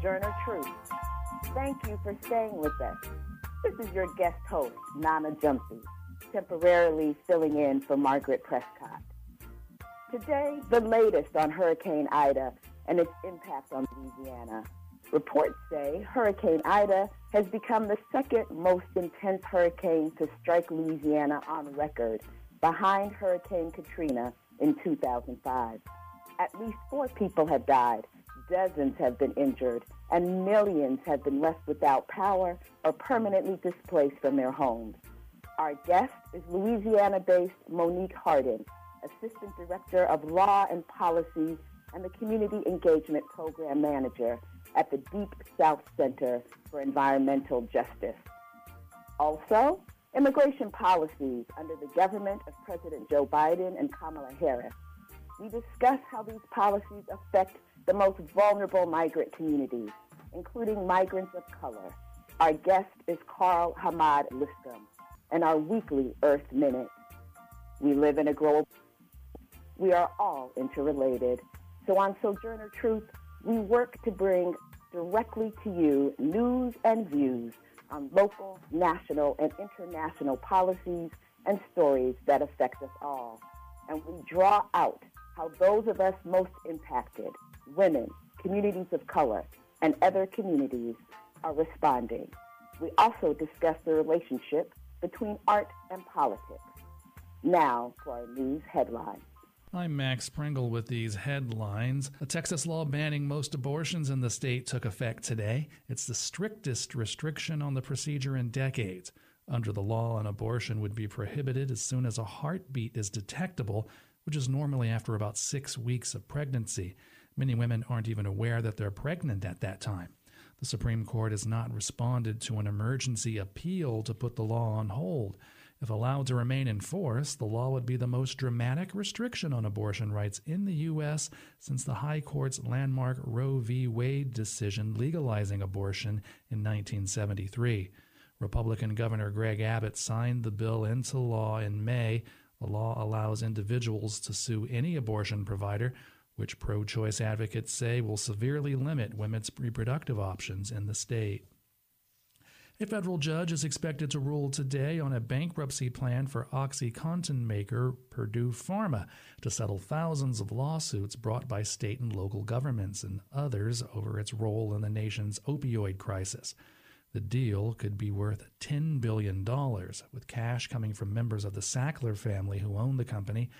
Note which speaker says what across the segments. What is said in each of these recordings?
Speaker 1: Sojourner Truth. Thank you for staying with us. This is your guest host, Nana Gyamfi, temporarily filling in for Margaret Prescod. Today, the latest on Hurricane Ida and its impact on Louisiana. Reports say Hurricane Ida has become the second most intense hurricane to strike Louisiana on record, behind Hurricane Katrina in 2005. At least four people have died, dozens have been injured, and millions have been left without power or permanently displaced from their homes. Our guest is Louisiana based Monique Harden, Assistant Director of Law and Policy and the Community Engagement Program Manager at the Deep South Center for Environmental Justice. Also, immigration policies under the government of President Joe Biden and Kamala Harris. We discuss how these policies affect the most vulnerable migrant communities, including migrants of color. Our guest is Carl Hamad Liscum, and our weekly Earth Minute. We live in a global. We are all interrelated. So on Sojourner Truth, we work to bring directly to you news and views on local, national, and international policies and stories that affect us all. And we draw out how those of us most impacted, women, communities of color, and other communities are responding. We also discuss the relationship between art and politics. Now for our news headlines.
Speaker 2: I'm Max Pringle with these headlines. A Texas law banning most abortions in the state took effect today. It's the strictest restriction on the procedure in decades. Under the law, an abortion would be prohibited as soon as a heartbeat is detectable, which is normally after about six weeks of pregnancy. Many women aren't even aware that they're pregnant at that time. The Supreme Court has not responded to an emergency appeal to put the law on hold. If allowed to remain in force, the law would be the most dramatic restriction on abortion rights in the U.S. since the High Court's landmark Roe v. Wade decision legalizing abortion in 1973. Republican Governor Greg Abbott signed the bill into law in May. The law allows individuals to sue any abortion provider, which pro choice advocates say will severely limit women's reproductive options in the state. A federal judge is expected to rule today on a bankruptcy plan for OxyContin maker Purdue Pharma to settle thousands of lawsuits brought by state and local governments and others over its role in the nation's opioid crisis. The deal could be worth $10 billion, with cash coming from members of the Sackler family who own the company.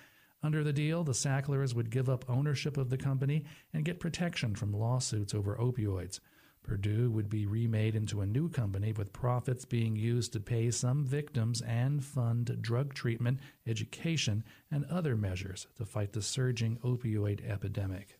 Speaker 2: Under the deal, the Sacklers would give up ownership of the company and get protection from lawsuits over opioids. Purdue would be remade into a new company with profits being used to pay some victims and fund drug treatment, education, and other measures to fight the surging opioid epidemic.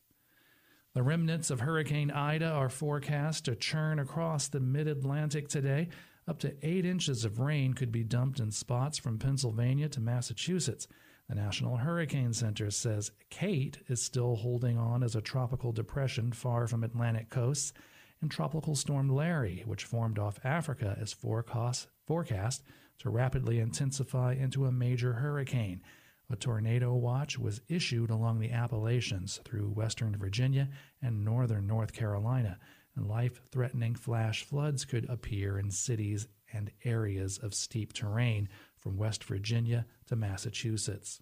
Speaker 2: The remnants of Hurricane Ida are forecast to churn across the mid Atlantic today. Up to eight inches of rain could be dumped in spots from Pennsylvania to Massachusetts. The National Hurricane Center says Kate is still holding on as a tropical depression far from Atlantic coasts and Tropical Storm Larry, which formed off Africa, is forecast, forecast to rapidly intensify into a major hurricane. A tornado watch was issued along the Appalachians through western Virginia and northern North Carolina, and life threatening flash floods could appear in cities and areas of steep terrain from West Virginia to Massachusetts.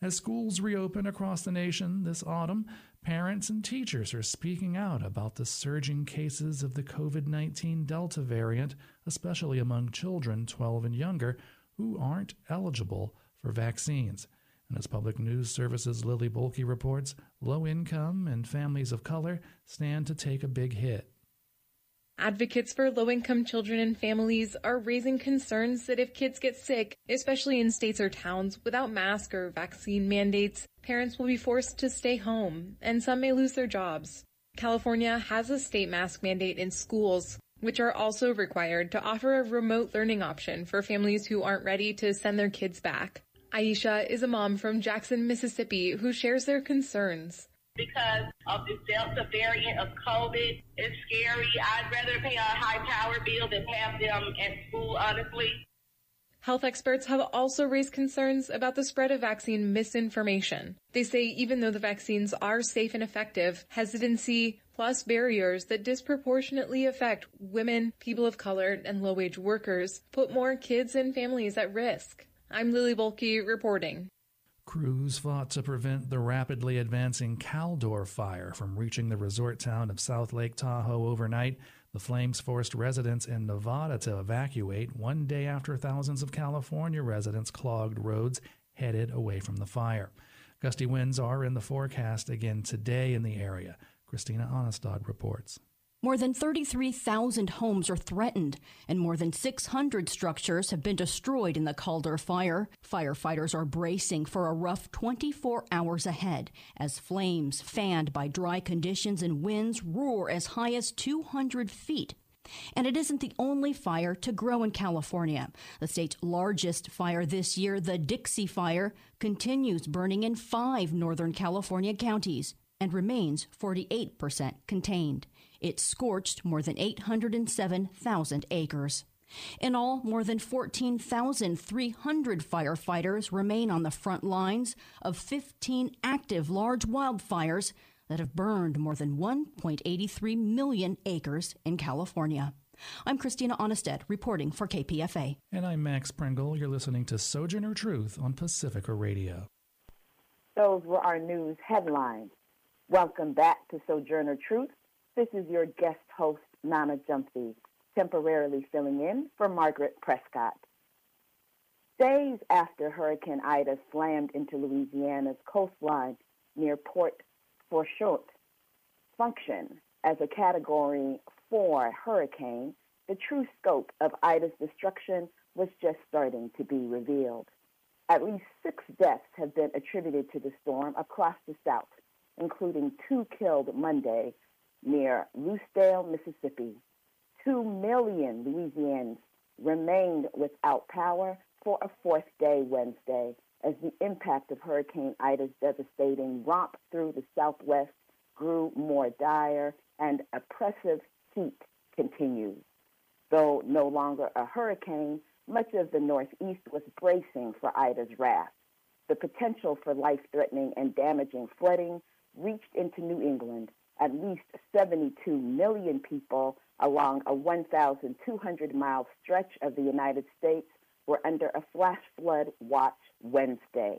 Speaker 2: As schools reopen across the nation this autumn, Parents and teachers are speaking out about the surging cases of the COVID 19 Delta variant, especially among children 12 and younger who aren't eligible for vaccines. And as Public News Service's Lily Bohlke reports, low income and families of color stand to take a big hit.
Speaker 3: Advocates for low income children and families are raising concerns that if kids get sick, especially in states or towns without mask or vaccine mandates, parents will be forced to stay home and some may lose their jobs. California has a state mask mandate in schools, which are also required to offer a remote learning option for families who aren't ready to send their kids back. Aisha is a mom from Jackson, Mississippi who shares their concerns
Speaker 4: because of this Delta variant of COVID. It's scary. I'd rather pay a high power bill than have them at school, honestly.
Speaker 3: Health experts have also raised concerns about the spread of vaccine misinformation. They say even though the vaccines are safe and effective, hesitancy plus barriers that disproportionately affect women, people of color, and low wage workers put more kids and families at risk. I'm Lily Bohlke reporting.
Speaker 2: Crews fought to prevent the rapidly advancing Caldor fire from reaching the resort town of South Lake Tahoe overnight. The flames forced residents in Nevada to evacuate one day after thousands of California residents clogged roads headed away from the fire. Gusty winds are in the forecast again today in the area. Christina Aanestad reports.
Speaker 5: More than 33,000 homes are threatened, and more than 600 structures have been destroyed in the Caldor fire. Firefighters are bracing for a rough 24 hours ahead as flames, fanned by dry conditions and winds, roar as high as 200 feet. And it isn't the only fire to grow in California. The state's largest fire this year, the Dixie Fire, continues burning in five Northern California counties and remains 48% contained. It scorched more than 807,000 acres. In all, more than 14,300 firefighters remain on the front lines of 15 active large wildfires that have burned more than 1.83 million acres in California. I'm Christina Aanestad reporting for KPFA.
Speaker 2: And I'm Max Pringle. You're listening to Sojourner Truth on Pacifica Radio.
Speaker 1: Those were our news headlines. Welcome back to Sojourner Truth. This is your guest host, Nana Gyamfi, temporarily filling in for Margaret Prescod. Days after Hurricane Ida slammed into Louisiana's coastline near Port Fourchon, function as a Category 4 hurricane, the true scope of Ida's destruction was just starting to be revealed. At least six deaths have been attributed to the storm across the South, including two killed Monday near Lucedale, Mississippi. Two million Louisians remained without power for a fourth day Wednesday as the impact of Hurricane Ida's devastating romp through the Southwest grew more dire and oppressive heat continued. Though no longer a hurricane, much of the Northeast was bracing for Ida's wrath. The potential for life threatening and damaging flooding reached into New England, at least 72 million people along a 1,200 mile stretch of the United States were under a flash flood watch Wednesday.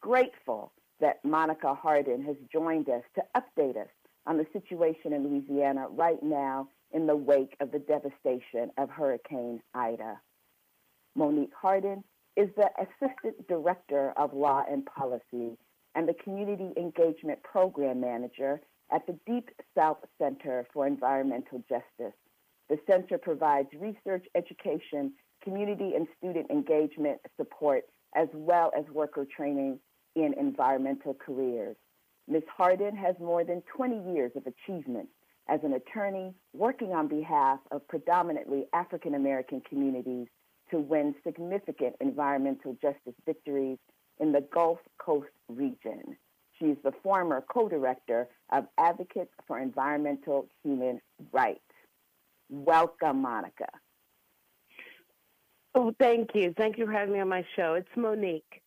Speaker 1: Grateful that Monica Harden has joined us to update us on the situation in Louisiana right now in the wake of the devastation of Hurricane Ida. Monique Harden is the Assistant Director of Law and Policy and the Community Engagement Program Manager at the Deep South Center for Environmental Justice. The center provides research, education, community and student engagement support, as well as worker training in environmental careers. Ms. Harden has more than 20 years of achievement as an attorney working on behalf of predominantly African American communities to win significant environmental justice victories in the Gulf Coast region. She's the former co-director of Advocates for Environmental Human Rights. Welcome, Monica.
Speaker 6: Oh, thank you. Thank you for having me on my show. It's Monique.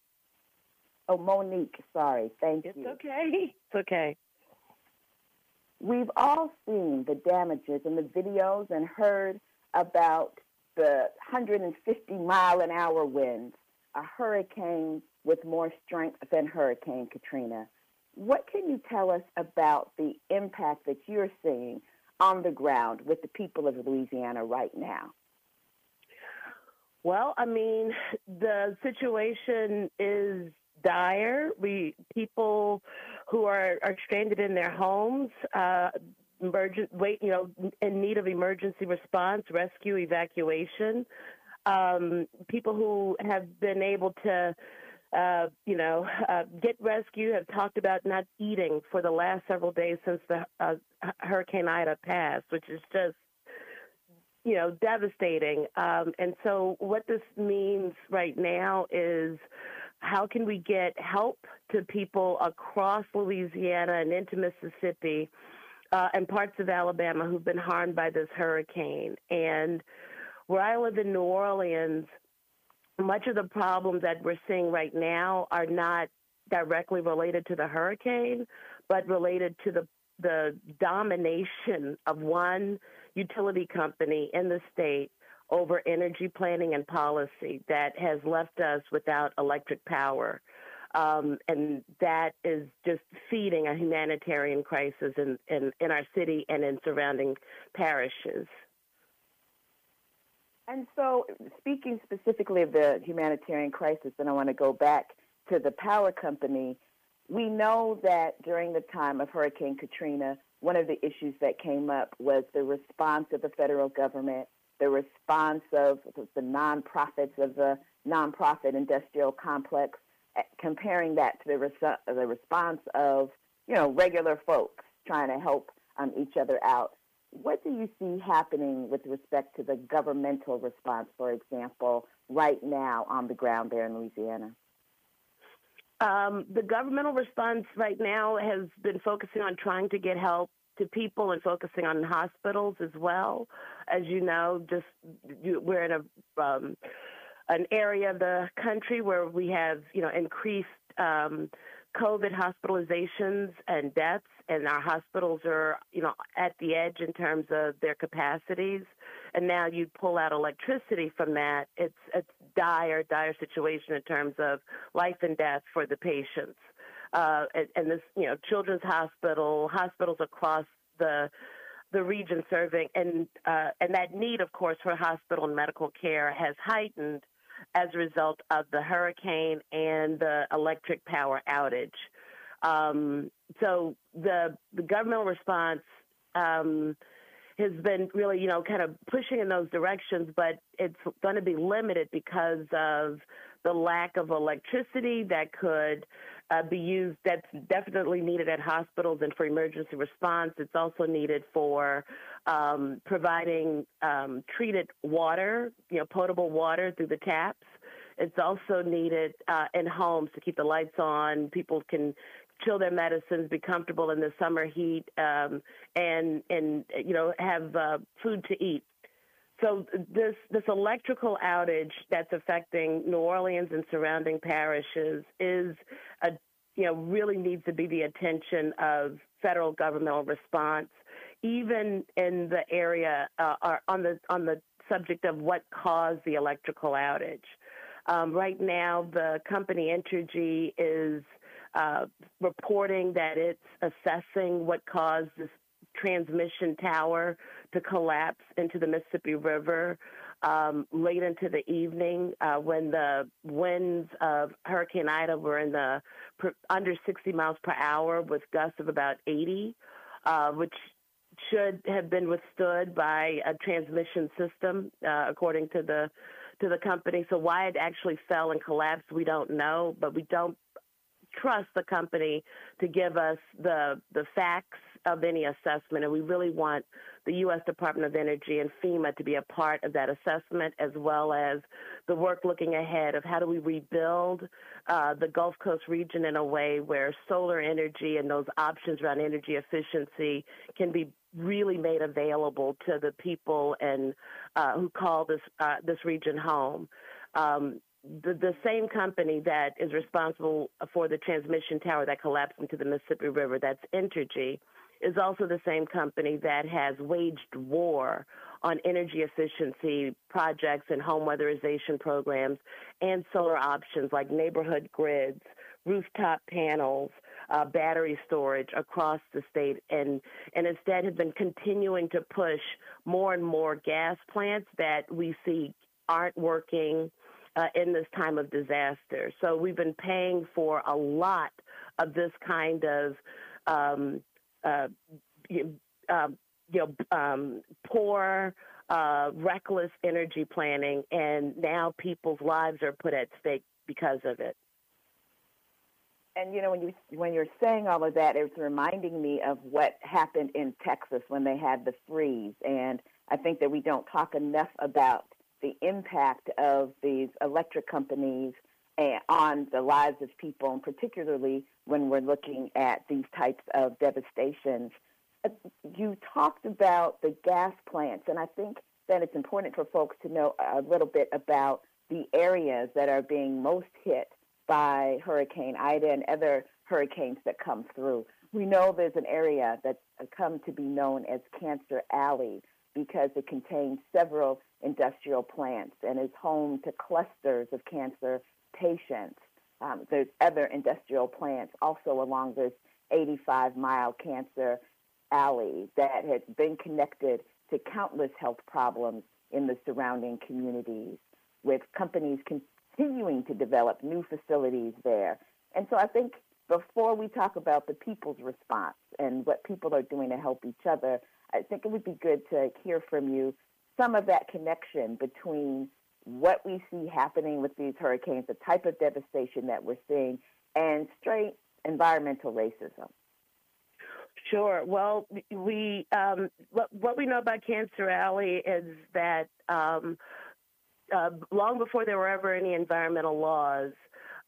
Speaker 1: Oh, Monique. Sorry. Thank
Speaker 6: it's
Speaker 1: you.
Speaker 6: It's okay. It's okay.
Speaker 1: We've all seen the damages in the videos and heard about the 150 mile an hour winds, a hurricane with more strength than Hurricane Katrina. What can you tell us about the impact that you're seeing on the ground with the people of Louisiana right now?
Speaker 6: Well, I mean, the situation is dire. We people who are, are stranded in their homes, uh, emergent, wait, you know, in need of emergency response, rescue, evacuation. Um, people who have been able to uh, you know, uh, get rescue have talked about not eating for the last several days since the uh, Hurricane Ida passed, which is just, you know, devastating. Um, and so, what this means right now is how can we get help to people across Louisiana and into Mississippi uh, and parts of Alabama who've been harmed by this hurricane? And where I live in New Orleans, much of the problems that we're seeing right now are not directly related to the hurricane, but related to the the domination of one utility company in the state over energy planning and policy that has left us without electric power. Um, and that is just feeding a humanitarian crisis in, in, in our city and in surrounding parishes.
Speaker 1: And so, speaking specifically of the humanitarian crisis, and I want to go back to the power company, we know that during the time of Hurricane Katrina, one of the issues that came up was the response of the federal government, the response of the nonprofits of the nonprofit industrial complex, eh, comparing that to the, res- the response of you know regular folks trying to help um, each other out. What do you see happening with respect to the governmental response, for example, right now on the ground there in Louisiana?
Speaker 6: Um, the governmental response right now has been focusing on trying to get help to people and focusing on hospitals as well. As you know, just you, we're in a um, an area of the country where we have you know increased um, COVID hospitalizations and deaths, and our hospitals are, you know, at the edge in terms of their capacities. And now you pull out electricity from that. It's a dire, dire situation in terms of life and death for the patients. Uh, and, and this, you know, Children's Hospital, hospitals across the the region serving, and uh, and that need, of course, for hospital and medical care has heightened as a result of the hurricane and the electric power outage. Um, so the the governmental response um, has been really, you know, kind of pushing in those directions, but it's going to be limited because of the lack of electricity that could uh, be used. That's definitely needed at hospitals and for emergency response. It's also needed for um, providing um, treated water, you know, potable water through the taps. It's also needed uh, in homes to keep the lights on. People can chill their medicines, be comfortable in the summer heat, um, and and you know have uh, food to eat. So this this electrical outage that's affecting New Orleans and surrounding parishes is a you know really needs to be the attention of federal governmental response, even in the area uh, on the on the subject of what caused the electrical outage. Um, right now, the company Entergy is uh, reporting that it's assessing what caused this transmission tower to collapse into the Mississippi River um, late into the evening uh, when the winds of Hurricane Ida were in the per, under 60 miles per hour with gusts of about 80, uh, which should have been withstood by a transmission system, uh, according to the to the company. So why it actually fell and collapsed, we don't know, but we don't trust the company to give us the the facts of any assessment, and we really want the U.S. Department of Energy and FEMA to be a part of that assessment, as well as the work looking ahead of how do we rebuild uh, the Gulf Coast region in a way where solar energy and those options around energy efficiency can be really made available to the people and uh, who call this uh, this region home. Um, the, the same company that is responsible for the transmission tower that collapsed into the Mississippi River, that's Entergy, is also the same company that has waged war on energy efficiency projects and home weatherization programs and solar options like neighborhood grids, rooftop panels, uh, battery storage across the state, and and instead have been continuing to push more and more gas plants that we see aren't working uh, in this time of disaster. So we've been paying for a lot of this kind of um, uh, uh, you know, um, poor, uh, reckless energy planning, and now people's lives are put at stake because of it.
Speaker 1: And you know, when you when you're saying all of that, it's reminding me of what happened in Texas when they had the freeze. And I think that we don't talk enough about the impact of these electric companies on the lives of people, and particularly when we're looking at these types of devastations. Uh, you talked about the gas plants, and I think that it's important for folks to know a little bit about the areas that are being most hit by Hurricane Ida and other hurricanes that come through. We know there's an area that's come to be known as Cancer Alley because it contains several industrial plants and is home to clusters of cancer patients. Um, there's other industrial plants also along this 85 mile cancer alley that has been connected to countless health problems in the surrounding communities, with companies continuing to develop new facilities there. And so I think before we talk about the people's response and what people are doing to help each other, I think it would be good to hear from you some of that connection between what we see happening with these hurricanes, the type of devastation that we're seeing, and straight environmental racism.
Speaker 6: Sure. Well, we um, what, we know about Cancer Alley is that um, uh, long before there were ever any environmental laws,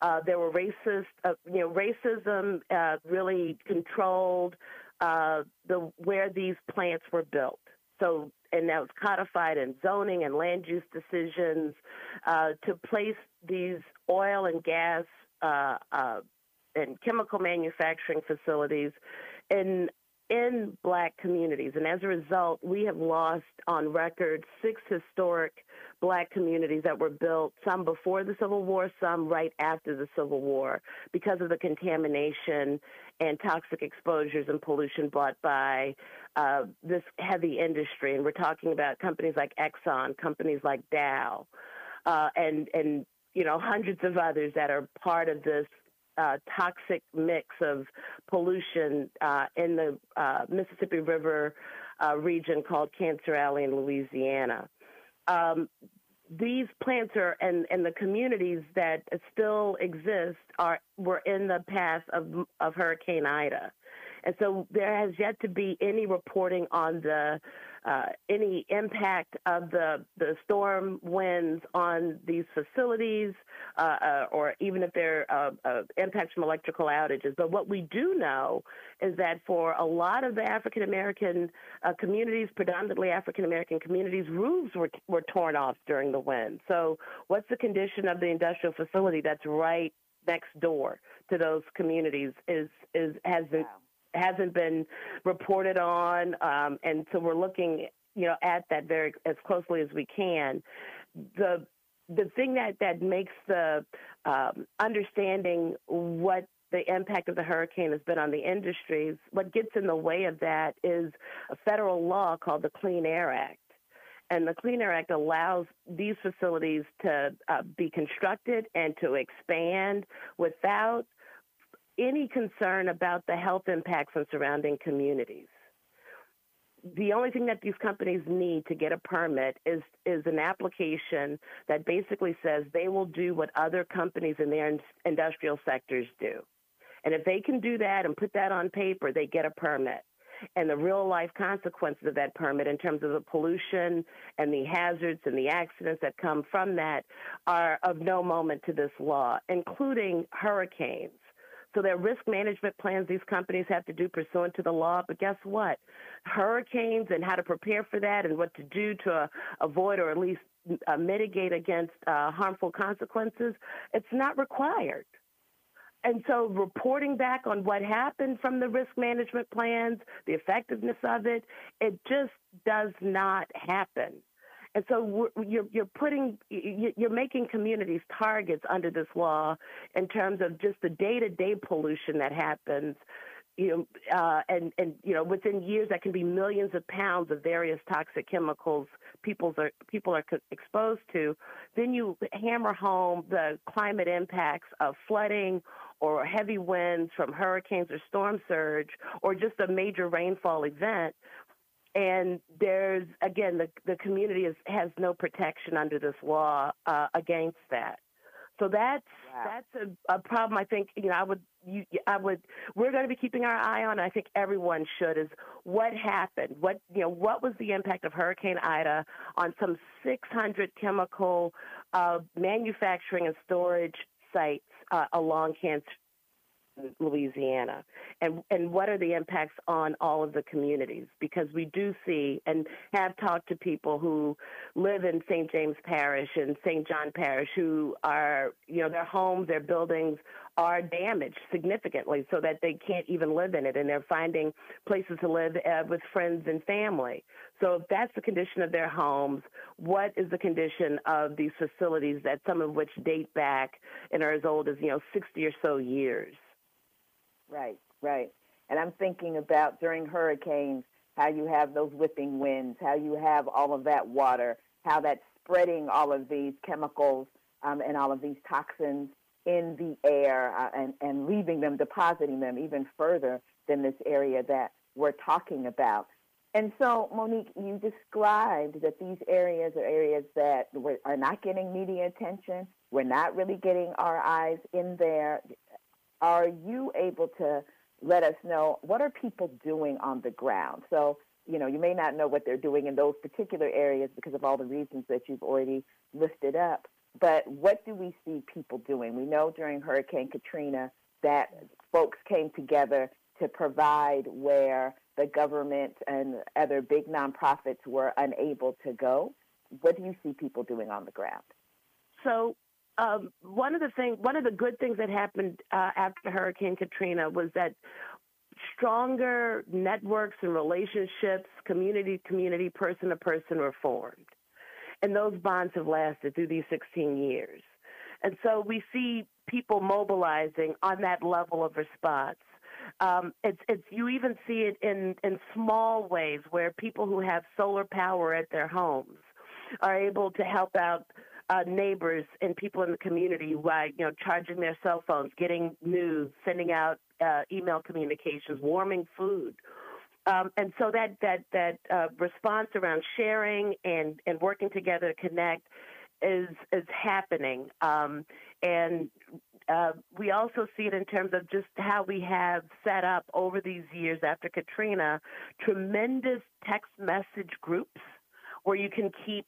Speaker 6: uh, there were racist, uh, you know, racism uh, really controlled uh, the where these plants were built. So, and that was codified in zoning and land use decisions uh, to place these oil and gas and chemical manufacturing facilities in in black communities. And as a result, we have lost on record six historic black communities that were built, some before the Civil War, some right after the Civil War, because of the contamination and toxic exposures and pollution brought by uh, this heavy industry. And we're talking about companies like Exxon, companies like Dow, uh, and, and, you know, hundreds of others that are part of this uh, toxic mix of pollution uh, in the uh, Mississippi River uh, region called Cancer Alley in Louisiana. Um, these plants are and, and the communities that still exist are were in the path of of Hurricane Ida, and so there has yet to be any reporting on the uh, any impact of the, the storm winds on these facilities, uh, uh, or even if there are uh, uh, impacts from electrical outages. But what we do know is that for a lot of the African American communities, predominantly African American communities, roofs were, were torn off during the wind. So, what's the condition of the industrial facility that's right next door to those communities is is has been wow hasn't been reported on, um, and so we're looking, you know, at that very as closely as we can. The the thing that that makes the um, understanding what the impact of the hurricane has been on the industries, what gets in the way of that is a federal law called the Clean Air Act. And the Clean Air Act allows these facilities to uh, be constructed and to expand without any concern about the health impacts on surrounding communities. The only thing that these companies need to get a permit is is an application that basically says they will do what other companies in their industrial sectors do. And if they can do that and put that on paper, they get a permit. And the real life consequences of that permit, in terms of the pollution and the hazards and the accidents that come from that, are of no moment to this law, including hurricanes. So there are risk management plans these companies have to do pursuant to the law. But guess what? Hurricanes and how to prepare for that and what to do to uh, avoid or at least uh, mitigate against uh, harmful consequences, it's not required. And so reporting back on what happened from the risk management plans, the effectiveness of it, it just does not happen. And so you're, you're putting, you're making communities targets under this law in terms of just the day to day pollution that happens. You know, uh, and and you know, within years, that can be millions of pounds of various toxic chemicals people are people are exposed to. Then you hammer home the climate impacts of flooding or heavy winds from hurricanes or storm surge or just a major rainfall event and there's again the the community is, has no protection under this law uh, against that. So that's wow. that's a, a, problem. I think you know I would you, I would we're going to be keeping our eye on. I think everyone should is what happened. What you know what was the impact of Hurricane Ida on some 600 chemical uh, manufacturing and storage sites uh, along Cancer Louisiana, and and what are the impacts on all of the communities? Because we do see and have talked to people who live in St. James Parish and St. John Parish who are you know their homes, their buildings are damaged significantly, so that they can't even live in it, and they're finding places to live uh, with friends and family. So if that's the condition of their homes, what is the condition of these facilities that some of which date back and are as old as you know 60 or so years?
Speaker 1: Right, right. And I'm thinking about during hurricanes, how you have those whipping winds, how you have all of that water, how that's spreading all of these chemicals um, and all of these toxins in the air uh, and, and leaving them, depositing them even further than this area that we're talking about. And so, Monique, you described that these areas are areas that are not getting media attention. We're not really getting our eyes in there. Are you able to let us know what are people doing on the ground? So, you know, you may not know what they're doing in those particular areas because of all the reasons that you've already listed up. But what do we see people doing? We know during Hurricane Katrina that folks came together to provide where the government and other big nonprofits were unable to go. What do you see people doing on the ground?
Speaker 6: So um, one of the things, one of the good things that happened uh, after Hurricane Katrina was that stronger networks and relationships, community to community, person to person, were formed, and those bonds have lasted through these 16 years. And so we see people mobilizing on that level of response. Um, it's, it's you even see it in in small ways where people who have solar power at their homes are able to help out uh, neighbors and people in the community by you know charging their cell phones, getting news, sending out uh, email communications, warming food. Um, and so that that that uh, response around sharing and and working together to connect is is happening. Um, and uh, we also see it in terms of just how we have set up over these years after Katrina tremendous text message groups where you can keep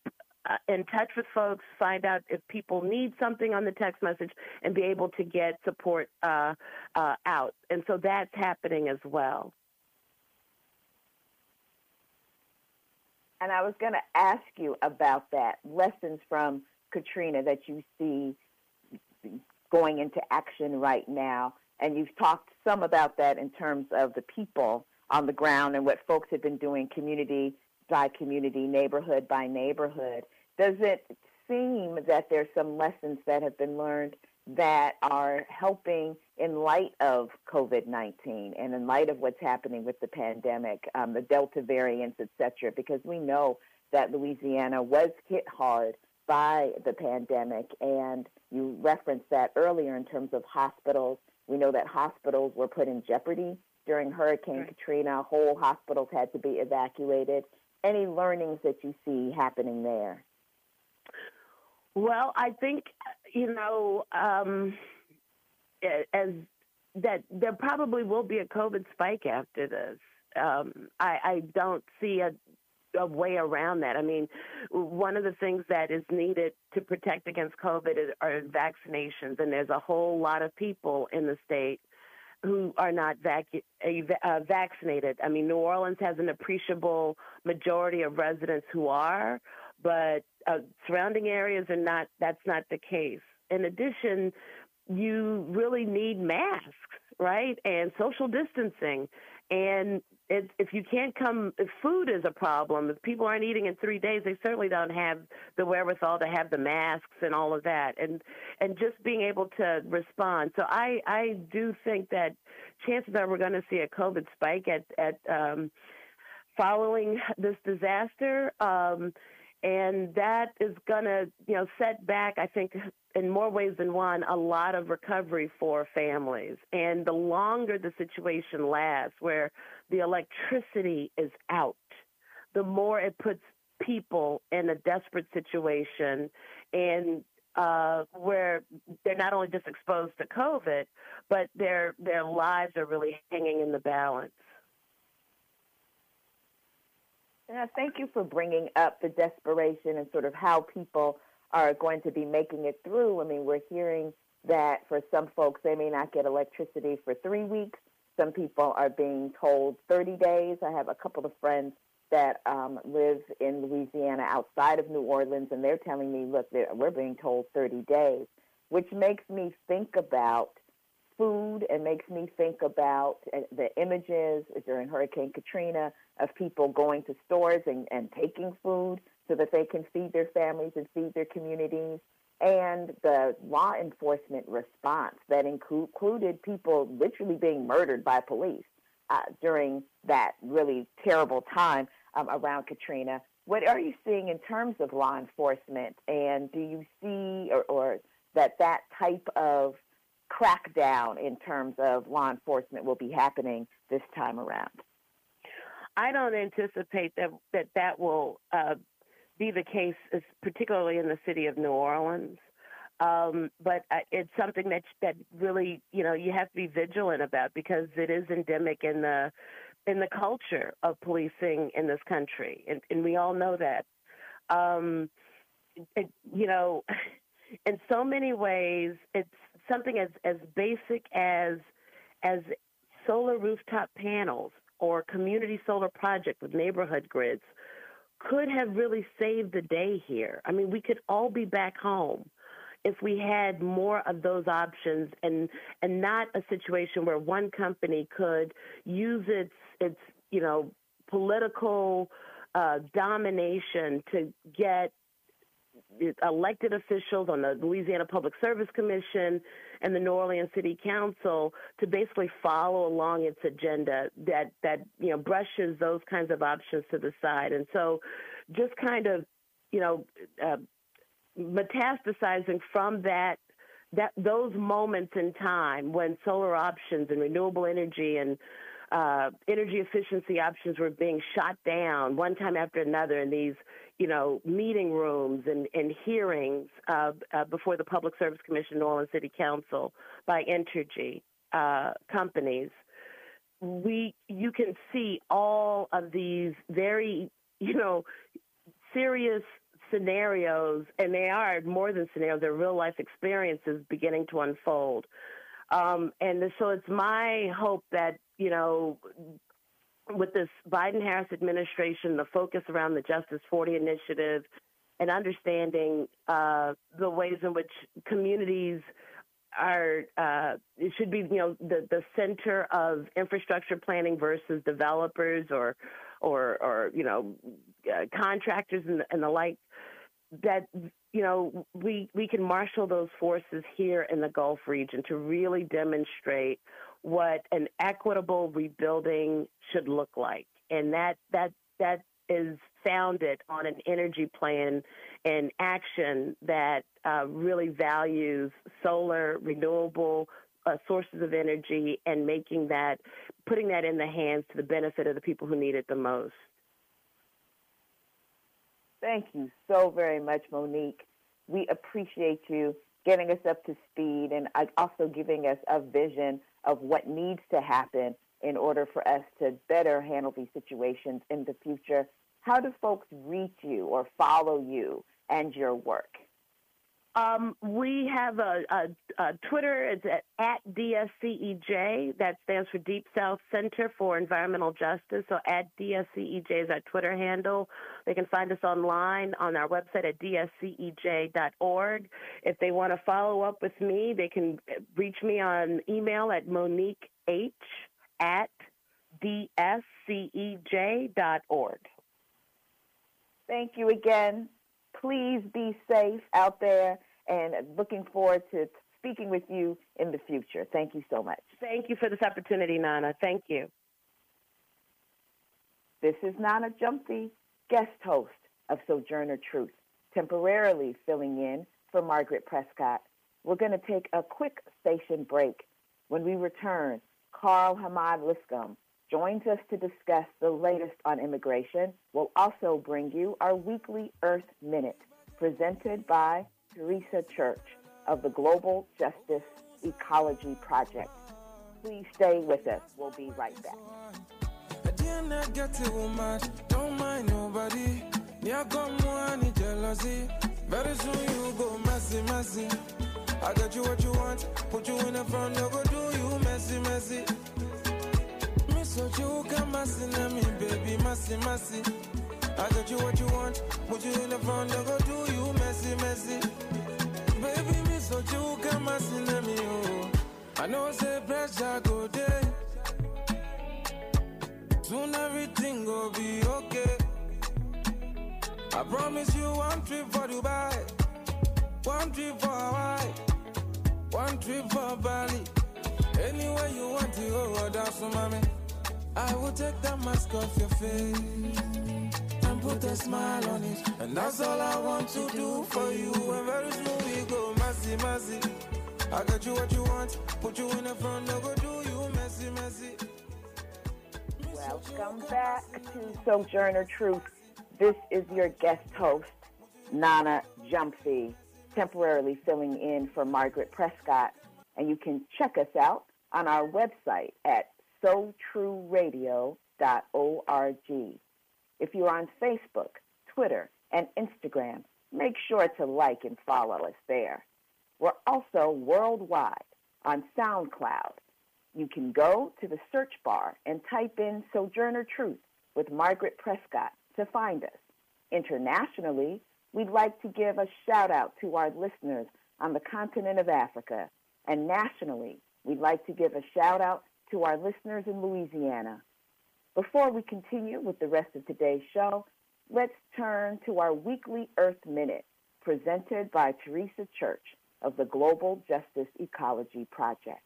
Speaker 6: uh, in touch with folks, find out if people need something on the text message, and be able to get support uh, uh, out. And so that's happening as well.
Speaker 1: And I was going to ask you about that lessons from Katrina that you see going into action right now. And you've talked some about that in terms of the people on the ground and what folks have been doing community by community, neighborhood by neighborhood. Does it seem that there's some lessons that have been learned that are helping in light of COVID 19 and in light of what's happening with the pandemic, um, the Delta variants, et cetera, because we know that Louisiana was hit hard by the pandemic. And you referenced that earlier in terms of hospitals. We know that hospitals were put in jeopardy during Hurricane right. Katrina. Whole hospitals had to be evacuated. Any learnings that you see happening there?
Speaker 6: Well, I think you know um, as that there probably will be a COVID spike after this. Um, I, I don't see a a way around that. I mean, one of the things that is needed to protect against COVID are vaccinations, and there's a whole lot of people in the state who are not vac- uh, vaccinated. I mean, New Orleans has an appreciable majority of residents who are, but uh, surrounding areas are not. That's not the case. In addition, you really need masks, right, and social distancing. And if you can't come, if food is a problem, if people aren't eating in three days, they certainly don't have the wherewithal to have the masks and all of that, and and just being able to respond. So I I do think that chances are we're going to see a COVID spike at at um, following this disaster. Um, and that is going to you know set back i think in more ways than one a lot of recovery for families and the longer the situation lasts where the electricity is out the more it puts people in a desperate situation and uh, where they're not only just exposed to COVID, but their their lives are really hanging in the balance.
Speaker 1: Yeah, thank you for bringing up the desperation and sort of how people are going to be making it through. I mean, we're hearing that for some folks, they may not get electricity for three weeks. Some people are being told 30 days. I have a couple of friends that um, live in Louisiana outside of New Orleans, and they're telling me, look, we're being told 30 days, which makes me think about food and makes me think about uh, the images during Hurricane Katrina of people going to stores and, and taking food so that they can feed their families and feed their communities, and the law enforcement response that included people literally being murdered by police uh, during that really terrible time um, around Katrina. What are you seeing in terms of law enforcement, and do you see or, or that that type of crackdown in terms of law enforcement will be happening this time around?
Speaker 6: I don't anticipate that that that will uh, be the case, particularly in the city of New Orleans. Um, but uh, it's something that that really, you know, you have to be vigilant about because it is endemic in the in the culture of policing in this country, and, and we all know that. Um, it, you know, in so many ways, it's something as as basic as as solar rooftop panels or community solar project with neighborhood grids could have really saved the day here. I mean, we could all be back home if we had more of those options and and not a situation where one company could use its its you know political uh, domination to get elected officials on the Louisiana Public Service Commission and the New Orleans City Council to basically follow along its agenda that that you know brushes those kinds of options to the side, and so just kind of you know uh, metastasizing from that that those moments in time when solar options and renewable energy and uh, energy efficiency options were being shot down one time after another in these, you know, meeting rooms and, and hearings uh, uh, before the Public Service Commission, New Orleans City Council, by Entergy uh, companies. We, you can see all of these very, you know, serious scenarios, and they are more than scenarios; they're real life experiences beginning to unfold. Um, and so it's my hope that you know, with this Biden Harris administration, the focus around the Justice 40 initiative, and understanding uh, the ways in which communities are uh, it should be you know the the center of infrastructure planning versus developers or or or you know uh, contractors and, and the like that you know we we can marshal those forces here in the Gulf region to really demonstrate what an equitable rebuilding should look like, and that that that is founded on an energy plan and action that uh, really values solar, renewable uh, sources of energy, and making that, putting that in the hands to the benefit of the people who need it the most.
Speaker 1: Thank you so very much, Monique. We appreciate you getting us up to speed and also giving us a vision of what needs to happen in order for us to better handle these situations in the future. How do folks reach you or follow you and your work?
Speaker 6: Um, we have a, a, a, Twitter. It's at, at DSCEJ. That stands for Deep South Center for Environmental Justice. So at DSCEJ is our Twitter handle. They can find us online on our website at dscej.org. If they want to follow up with me, they can reach me on email at Monique H at dscej.org.
Speaker 1: Thank you again please be safe out there and looking forward to speaking with you in the future. Thank you so much.
Speaker 6: Thank you for this opportunity, Nana. Thank you.
Speaker 1: This is Nana Gyamfi, guest host of Sojourner Truth, temporarily filling in for Margaret Prescod. We're going to take a quick station break. When we return, Carl Hamad Liscombe joins us to discuss the latest on immigration. We'll also bring you our weekly Earth Minute, presented by Teresa Church of the Global Justice Ecology Project. Please stay with us. We'll be right back. Very soon you go messy, messy.
Speaker 7: I got you what you want, put you in the front, no go do you messy, messy. Miss what you me, baby, messy, messy. I got you what you want, put you in the front, no go do you messy, messy. Baby, miss what you come messy, me, oh. I know say pressure go day. Soon everything go be okay. I promise you one trip for Dubai, one trip for Hawaii, one trip for Bali. Anywhere you want to go, that's for mommy. I will take that mask off your face put a smile on it. And that's all I want to do for you. And very soon we go, messy, messy. I got you what you want, put you in the front, no go do you messy, messy.
Speaker 1: Welcome back to Sojourner Truth this is your guest host, Nana Gyamfi, temporarily filling in for Margaret Prescod. And you can check us out on our website at sotrueradio.org. If you're on Facebook, Twitter, and Instagram, make sure to like and follow us there. We're also worldwide on SoundCloud. You can go to the search bar and type in Sojourner Truth with Margaret Prescod to find us. Internationally, we'd like to give a shout out to our listeners on the continent of Africa. And nationally, we'd like to give a shout out to our listeners in Louisiana. Before we continue with the rest of today's show, let's turn to our weekly Earth Minute presented by Teresa Church of the Global Justice Ecology Project.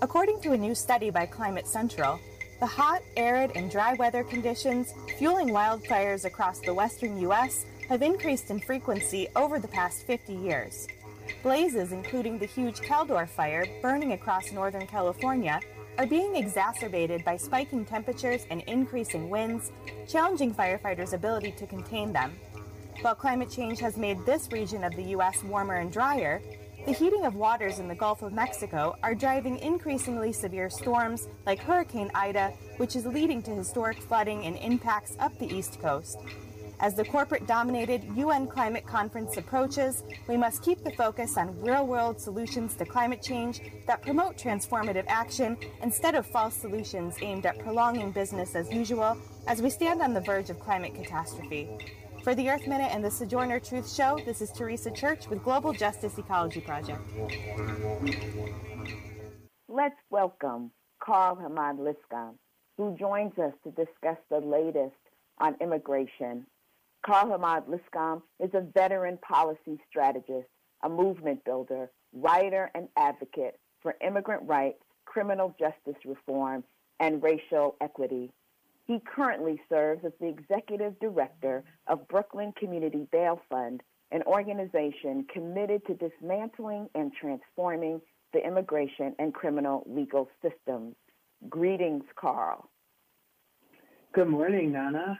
Speaker 8: According to a new study by Climate Central, the hot, arid, and dry weather conditions fueling wildfires across the western U.S. have increased in frequency over the past 50 years. Blazes, including the huge Caldor fire burning across Northern California, are being exacerbated by spiking temperatures and increasing winds, challenging firefighters' ability to contain them. While climate change has made this region of the U.S. warmer and drier, the heating of waters in the Gulf of Mexico are driving increasingly severe storms like Hurricane Ida, which is leading to historic flooding and impacts up the East Coast. As the corporate dominated UN climate conference approaches, we must keep the focus on real world solutions to climate change that promote transformative action instead of false solutions aimed at prolonging business as usual as we stand on the verge of climate catastrophe. For the Earth Minute and the Sojourner Truth Show, this is Teresa Church with Global Justice Ecology Project.
Speaker 1: Let's welcome Carl Hamad Lipscombe, who joins us to discuss the latest on immigration. Carl Hamad Lipscombe is a veteran policy strategist, a movement builder, writer, and advocate for immigrant rights, criminal justice reform, and racial equity. He currently serves as the executive director of Brooklyn Community Bail Fund, an organization committed to dismantling and transforming the immigration and criminal legal systems. Greetings, Carl.
Speaker 9: Good morning, Nana.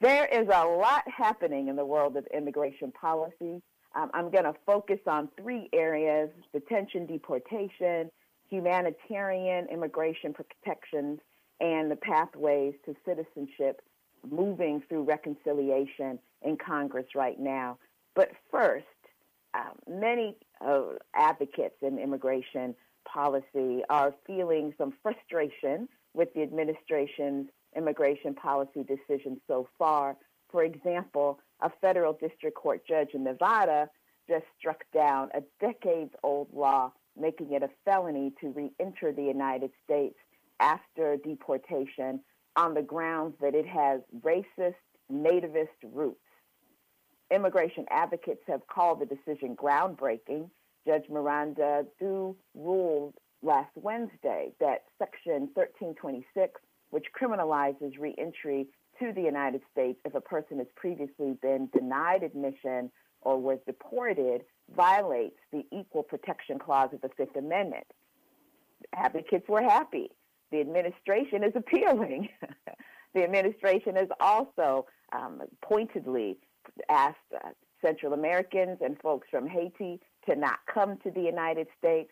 Speaker 1: There is a lot happening in the world of immigration policy. Um, I'm going to focus on three areas detention, deportation, humanitarian immigration protections, and the pathways to citizenship moving through reconciliation in Congress right now. But first, uh, many uh, advocates in immigration policy are feeling some frustration with the administration's immigration policy decisions so far. For example, a federal district court judge in Nevada just struck down a decades old law making it a felony to re enter the United States after deportation on the grounds that it has racist, nativist roots. Immigration advocates have called the decision groundbreaking. Judge Miranda Du ruled last Wednesday that Section 1326, which criminalizes reentry to the United States if a person has previously been denied admission or was deported, violates the Equal Protection Clause of the Fifth Amendment. Advocates were happy the administration is appealing. the administration has also um, pointedly asked uh, Central Americans and folks from Haiti to not come to the United States.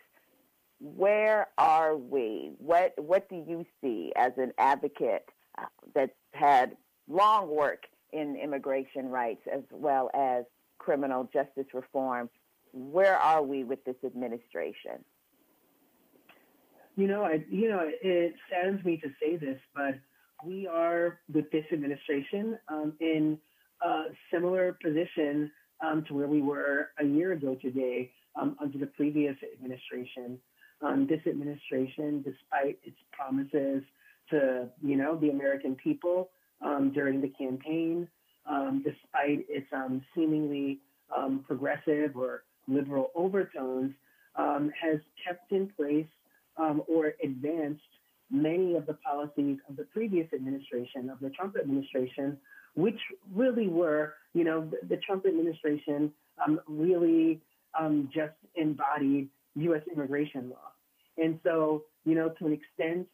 Speaker 1: Where are we? What What do you see as an advocate uh, that's had long work in immigration rights as well as criminal justice reform. Where are we with this administration?
Speaker 9: You know, I, you know, it saddens me to say this, but we are with this administration um, in a similar position um, to where we were a year ago today um, under the previous administration. Um, this administration, despite its promises to, you know, the American people um, during the campaign, um, despite its seemingly progressive or liberal overtones, has kept in place um, or advanced many of the policies of the previous administration, of the Trump administration, which really were, you know, the, the Trump administration um, really um, just embodied U.S. immigration law. And so, you know, to an extent,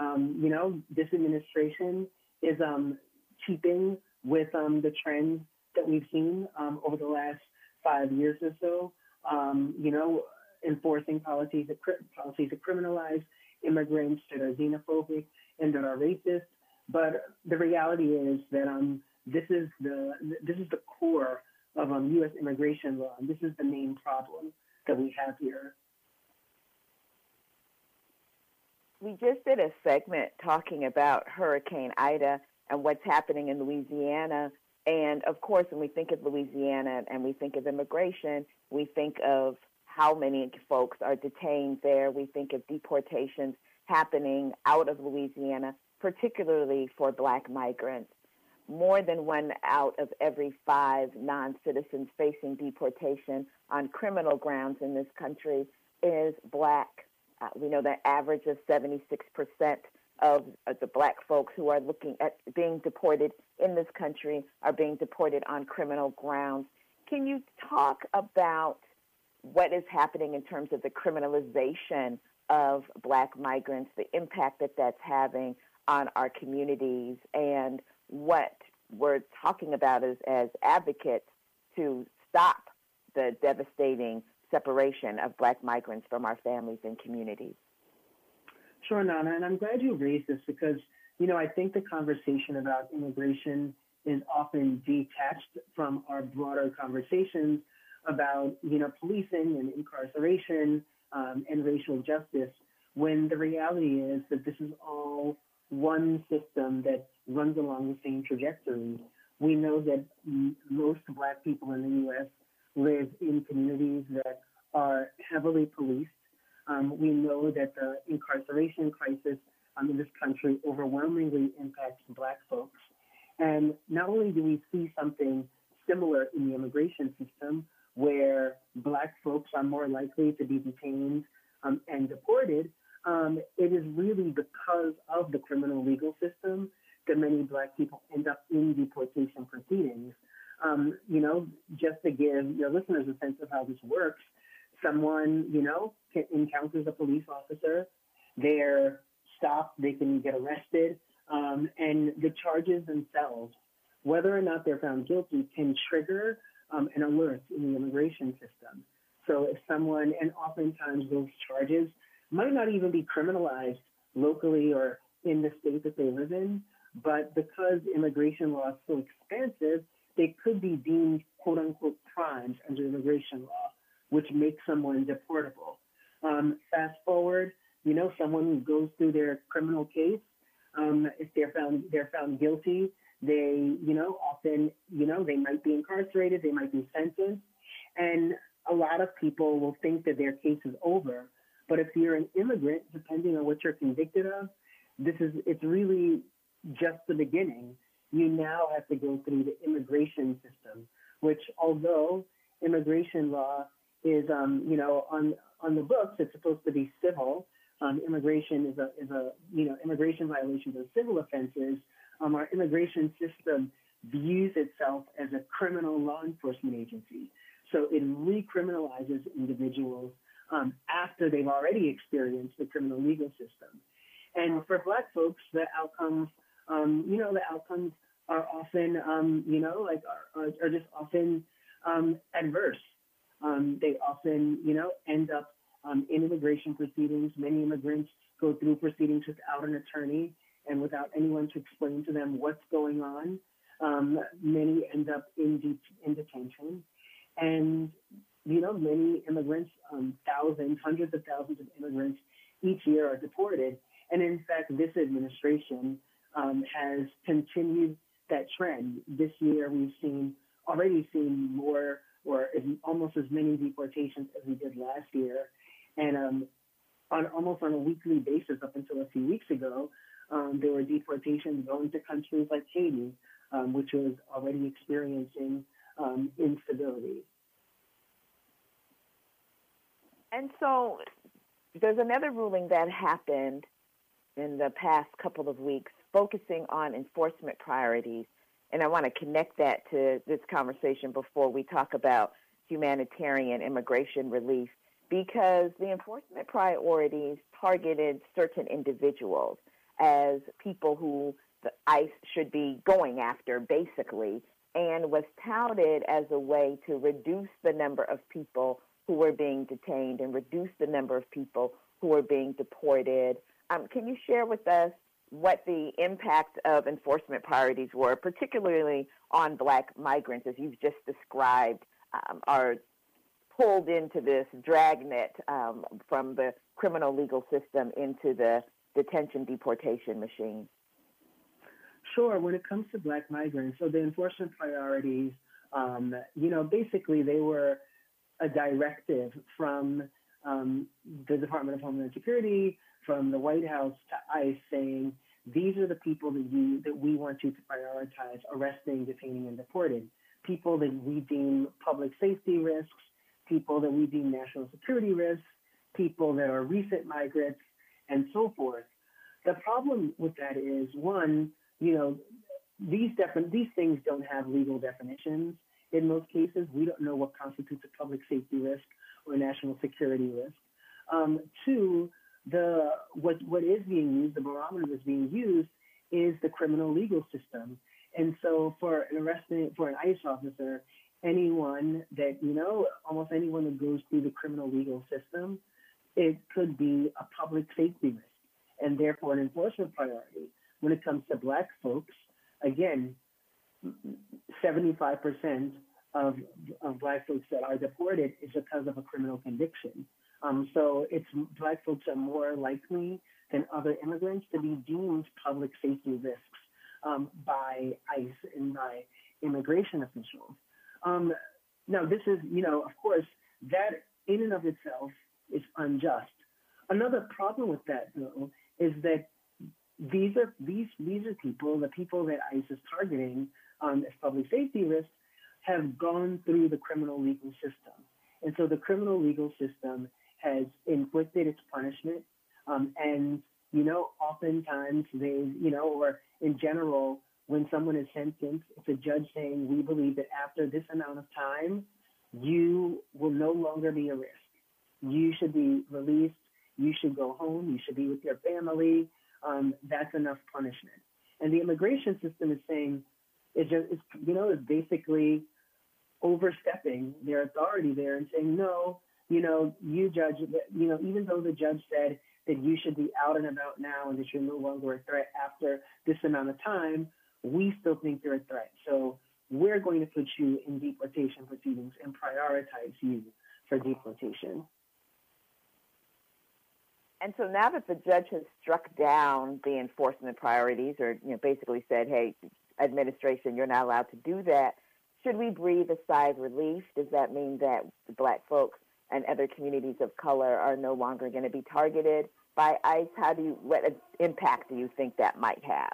Speaker 9: um, you know, this administration is um, keeping with um, the trends that we've seen um, over the last five years or so. Um, you know, enforcing policies that, policies that criminalize immigrants that are xenophobic and that are racist. But the reality is that um, this is the this is the core of um, U.S. immigration law, and this is the main problem that we have here.
Speaker 1: We just did a segment talking about Hurricane Ida and what's happening in Louisiana. And of course, when we think of Louisiana and we think of immigration, we think of how many folks are detained there. We think of deportations happening out of Louisiana, particularly for black migrants. More than one out of every five non citizens facing deportation on criminal grounds in this country is black. Uh, we know that average of 76% of uh, the black folks who are looking at being deported in this country are being deported on criminal grounds. Can you talk about what is happening in terms of the criminalization of black migrants, the impact that that's having on our communities, and what we're talking about as, as advocates to stop the devastating separation of black migrants from our families and communities.
Speaker 9: Sure, Nana, and I'm glad you raised this because, you know, I think the conversation about immigration is often detached from our broader conversations about you know policing and incarceration um, and racial justice when the reality is that this is all one system that runs along the same trajectory. We know that most black people in the U.S. live in communities that are heavily policed. Um, we know that the incarceration crisis um, in this country overwhelmingly impacts black folks. And not only do we see something similar in the immigration system, where black folks are more likely to be detained um, and deported, um, it is really because of the criminal legal system that many black people end up in deportation proceedings. Um, you know, just to give your listeners a sense of how this works, someone, you know, can, encounters a police officer, they're stopped, they can get arrested, um, and the charges themselves, whether or not they're found guilty, can trigger um, an alert in the immigration system. So if someone, and oftentimes those charges might not even be criminalized locally or in the state that they live in, but because immigration law is so expansive, they could be deemed quote unquote crimes under immigration law, which makes someone deportable. Um, fast forward, you know, someone goes through their criminal case. Um, if they're found they're found guilty, they, you know, often, you know, they might be incarcerated, they might be sentenced, and a lot of people will think that their case is over. But if you're an immigrant, depending on what you're convicted of, this is it's really just the beginning. You now have to go through the immigration system, which although immigration law is, um, you know, on on the books, it's supposed to be civil. Um, immigration is a is a you know immigration violations are civil offenses um, our immigration system views itself as a criminal law enforcement agency. So it recriminalizes individuals um, after they've already experienced the criminal legal system. And for black folks, the outcomes, um, you know, the outcomes are often, um, you know, like are, are, are just often um, adverse. Um, they often, you know, end up um, in immigration proceedings. Many immigrants go through proceedings without an attorney and without anyone to explain to them what's going on. Um, many end up in, de- in detention. And, you know, many immigrants, thousands, hundreds of thousands of immigrants each year are deported. And in fact, this administration um, has continued that trend. This year, we've seen already seen more or as, almost as many deportations as we did last year, and um, on almost on a weekly basis up until a few weeks ago, um, there were deportations going to countries like Haiti, um, which was already experiencing um, instability.
Speaker 1: And so there's another ruling that happened in the past couple of weeks focusing on enforcement priorities. And I want to connect that to this conversation before we talk about humanitarian immigration relief because the enforcement priorities targeted certain individuals as people who the ICE should be going after, basically, and was touted as a way to reduce the number of people who were being detained and reduce the number of people who were being deported. Um, can you share with us what the impact of enforcement priorities were, particularly on black migrants, as you've just described, um, are pulled into this dragnet um, from the criminal legal system into the detention deportation machine?
Speaker 9: Sure. When it comes to black migrants, so the enforcement priorities, um, you know, basically they were a directive from um, the Department of Homeland Security, from the White House to ICE saying, these are the people that you that we want you to prioritize arresting, detaining, and deporting. People that we deem public safety risks, people that we deem national security risks, people that are recent migrants, and so forth. The problem with that is one, you know, these defi- these things don't have legal definitions. In most cases, we don't know what constitutes a public safety risk or a national security risk. Um, two, the what what is being used, the barometer that's being used, is the criminal legal system. And so, for an arresting for an ICE officer, anyone that you know, almost anyone that goes through the criminal legal system, it could be a public safety risk, and therefore an enforcement priority. When it comes to black folks, again, 75% of, of black folks that are deported is because of a criminal conviction. Um, so it's black folks are more likely than other immigrants to be deemed public safety risks um, by ICE and by immigration officials. Um, now, this is, you know, of course, that in and of itself is unjust. Another problem with that, though, is that these are these these are people, the people that ICE is targeting um, as public safety risks, have gone through the criminal legal system, and so the criminal legal system has inflicted its punishment, um, and you know, oftentimes they, you know, or in general, when someone is sentenced, it's a judge saying, "We believe that after this amount of time, you will no longer be a risk. You should be released. You should go home. You should be with your family." um, that's enough punishment. And the immigration system is saying, it's just, it's, you know, it's basically overstepping their authority there and saying, no, you know, you judge, you know, even though the judge said that you should be out and about now and that you're no longer a threat after this amount of time, we still think you're a threat. So we're going to put you in deportation proceedings and prioritize you for deportation.
Speaker 1: And so now that the judge has struck down the enforcement priorities, or you know, basically said, "Hey, administration, you're not allowed to do that," should we breathe a sigh of relief? Does that mean that Black folks and other communities of color are no longer going to be targeted by ICE? How do you, what impact do you think that might have?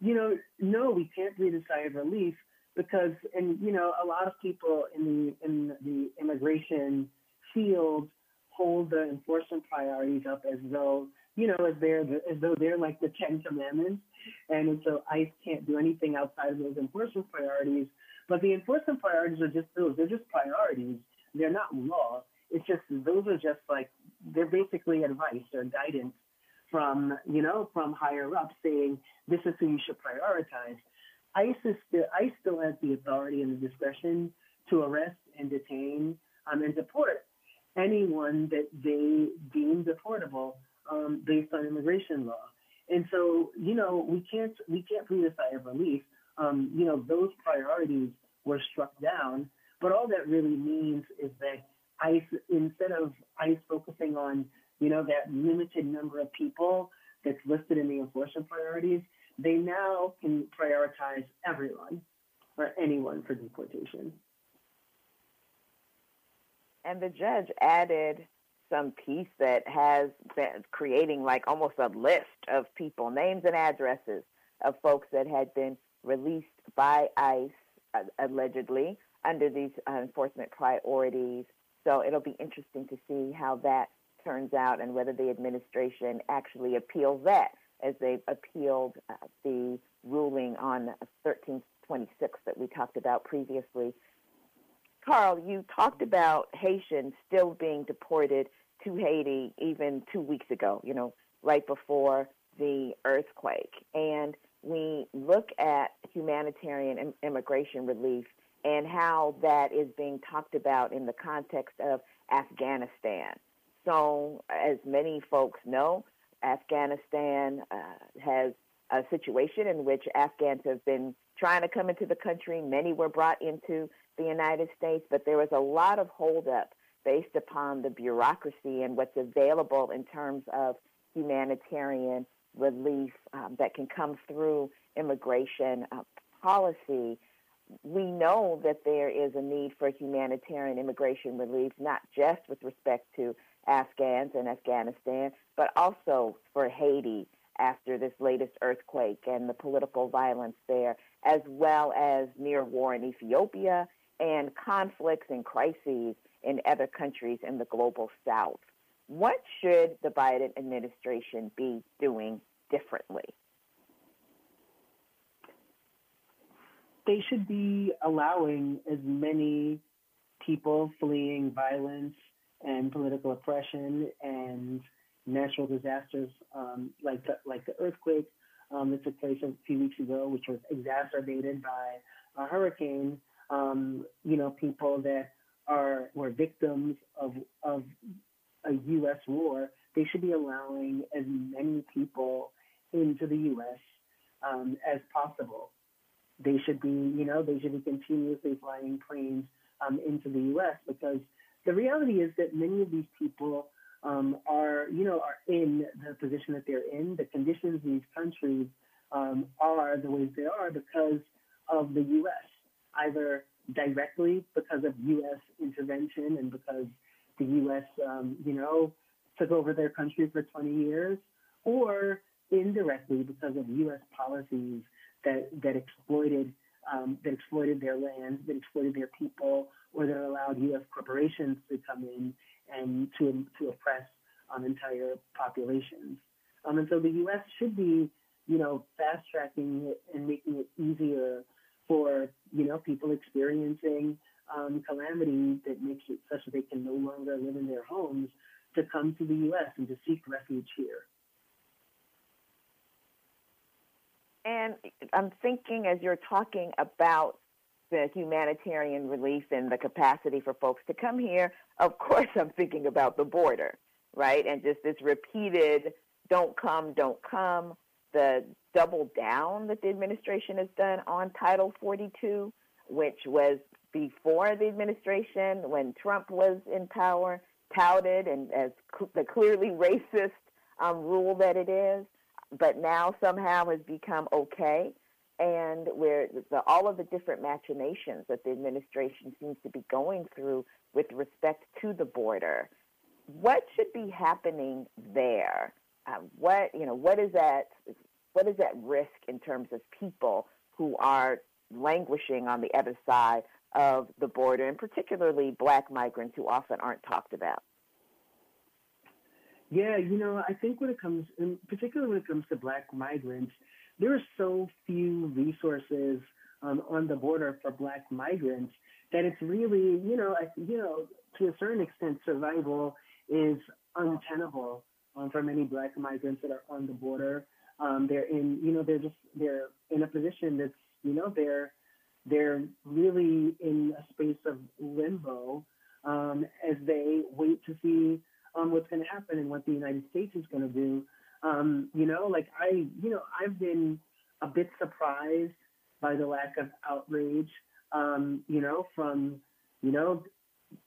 Speaker 9: You know, no, we can't breathe a sigh of relief because, and you know, a lot of people in the in the immigration field hold the enforcement priorities up as though you know as they're as though they're like the Ten Commandments, and so ICE can't do anything outside of those enforcement priorities. But the enforcement priorities are just those; they're just priorities. They're not law. It's just those are just like they're basically advice or guidance from you know from higher up saying this is who you should prioritize. ICE still ICE still has the authority and the discretion to arrest and detain um, and deport anyone that they deem deportable um, based on immigration law. And so, you know, we can't we can't breathe a sigh of relief. Um, you know, those priorities were struck down, but all that really means is that ICE, instead of ICE focusing on, you know, that limited number of people that's listed in the enforcement priorities, they now can prioritize everyone or anyone for deportation.
Speaker 1: And the judge added some piece that has been creating like almost a list of people, names and addresses of folks that had been released by ICE uh, allegedly under these uh, enforcement priorities. So it'll be interesting to see how that turns out and whether the administration actually appeals that as they've appealed uh, the ruling on 1326 that we talked about previously. Carl, you talked about Haitians still being deported to Haiti even two weeks ago, you know, right before the earthquake. And we look at humanitarian Im- immigration relief and how that is being talked about in the context of Afghanistan. So, as many folks know, Afghanistan uh, has a situation in which Afghans have been trying to come into the country. Many were brought into the United States, but there was a lot of holdup based upon the bureaucracy and what's available in terms of humanitarian relief um, that can come through immigration uh, policy. We know that there is a need for humanitarian immigration relief, not just with respect to Afghans and Afghanistan, but also for Haiti after this latest earthquake and the political violence there, as well as near war in Ethiopia and conflicts and crises in other countries in the global south. What should the Biden administration be doing differently?
Speaker 9: They should be allowing as many people fleeing violence and political oppression and natural disasters um, like the, like the earthquake um, that took place a few weeks ago, which was exacerbated by a hurricane. Um, you know, people that are were victims of of a U.S. war, they should be allowing as many people into the U.S. Um, as possible. They should be, you know, they should be continuously flying planes um, into the U.S. because the reality is that many of these people um, are, you know, are in the position that they're in. The conditions in these countries um, are the ways they are because of the U.S. Either directly because of U.S. intervention and because the U.S., um, you know, took over their country for 20 years, or indirectly because of U.S. policies that that exploited um, that exploited their land, that exploited their people, or that allowed U.S. corporations to come in and to to oppress um, entire populations. Um, and so the U.S. should be, you know, fast tracking it and making it easier for you know people experiencing um, calamity that makes it such that they can no longer live in their homes to come to the U.S. and to seek refuge here.
Speaker 1: And I'm thinking as you're talking about the humanitarian relief and the capacity for folks to come here, of course, I'm thinking about the border, right? And just this repeated don't come, don't come, the double down that the administration has done on Title 42, which was before the administration when Trump was in power, touted and as the clearly racist um, rule that it is, but now somehow has become okay. And where the, all of the different machinations that the administration seems to be going through with respect to the border, what should be happening there? Uh, what you know, what is that? What is that risk in terms of people who are languishing on the other side of the border, and particularly black migrants who often aren't talked about?
Speaker 9: Yeah, you know, I think when it comes, in particular when it comes to black migrants, there are so few resources um, on the border for black migrants that it's really, you know, I, you know, to a certain extent, survival is untenable um, for many black migrants that are on the border. Um, they're in, you know, they're just they're in a position that's, you know, they're they're really in a space of limbo um, as they wait to see um, what's going to happen and what the United States is going to do Um, you know, like I, you know, I've been a bit surprised by the lack of outrage, um, you know, from, you know,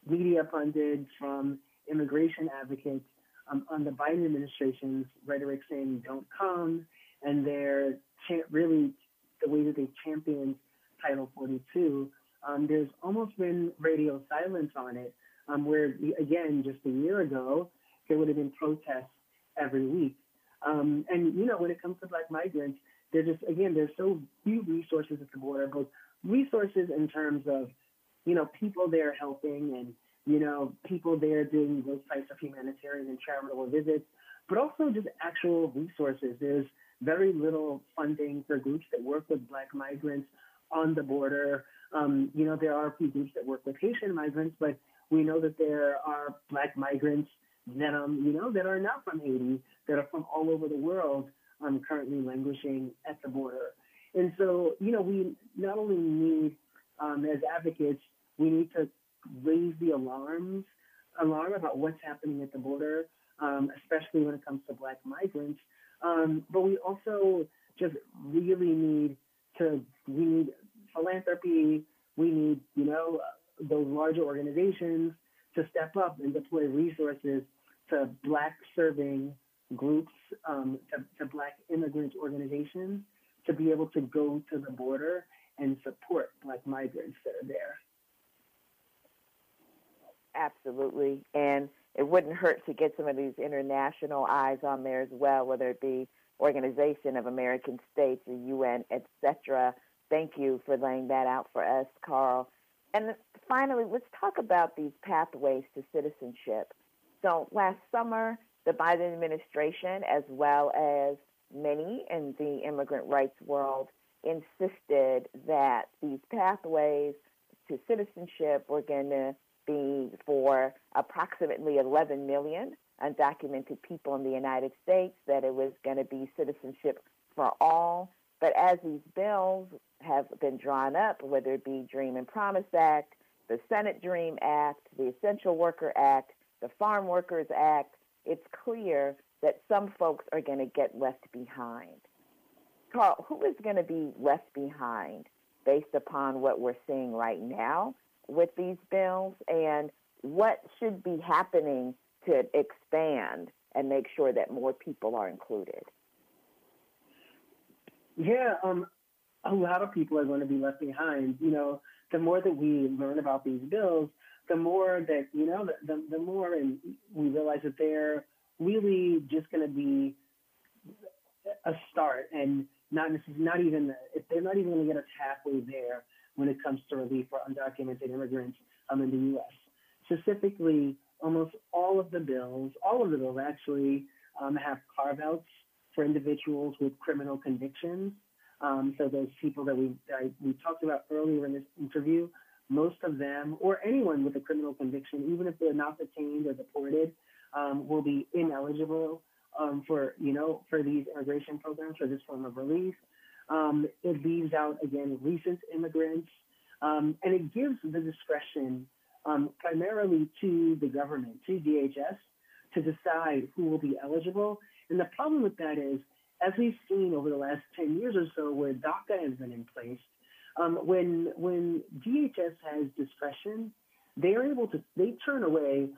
Speaker 9: media pundits, from immigration advocates um, on the Biden administration's rhetoric saying don't come, and their really the way that they championed Title 42. Um, there's almost been radio silence on it, um, where again, just a year ago, there would have been protests every week. Um, and you know, when it comes to Black migrants, they're just again, there's so few resources at the border, both resources in terms of, you know, people there helping and you know, people there doing those types of humanitarian and charitable visits, but also just actual resources. There's very little funding for groups that work with Black migrants on the border. Um, you know, there are a few groups that work with Haitian migrants, but we know that there are Black migrants that, um, you know, that are not from Haiti, that are from all over the world, um, currently languishing at the border. And so, you know, we not only need, um, as advocates, we need to raise the alarms, alarm about what's happening at the border, um, especially when it comes to Black migrants. Um, but we also just really need to, we need philanthropy, we need, you know, those larger organizations to step up and deploy resources to Black serving groups, um, to, to Black immigrant organizations to be able to go to the border and support Black migrants that are there.
Speaker 1: Absolutely. And it wouldn't hurt to get some of these international eyes on there as well, whether it be Organization of American States, the UN, etc. Thank you for laying that out for us, Carl. And finally, let's talk about these pathways to citizenship. So last summer, the Biden administration, as well as many in the immigrant rights world, insisted that these pathways to citizenship were going to be for approximately 11 million undocumented people in the United States, that it was going to be citizenship for all. But as these bills have been drawn up, whether it be Dream and Promise Act, the Senate Dream Act, the Essential Worker Act, the Farm Workers Act, it's clear that some folks are going to get left behind. Carl, who is going to be left behind based upon what we're seeing right now with these bills and what should be happening to expand and make sure that more people are included?
Speaker 9: Yeah, um, a lot of people are going to be left behind. You know, the more that we learn about these bills, the more that you know, the the, more and we realize that they're really just going to be a start and not not even if they're not even going to get us halfway there when it comes to relief for undocumented immigrants um, in the U.S. Specifically, almost all of the bills, all of the bills actually um, have carve outs for individuals with criminal convictions. Um, so those people that we that we talked about earlier in this interview, most of them, or anyone with a criminal conviction, even if they're not detained or deported, um, will be ineligible um, for you know for these immigration programs for this form of relief. Um, it leaves out, again, recent immigrants, um, and it gives the discretion um, primarily to the government, to DHS, to decide who will be eligible. And the problem with that is, as we've seen over the last 10 years or so, where DACA has been in place, um, when when DHS has discretion, they are able to they turn away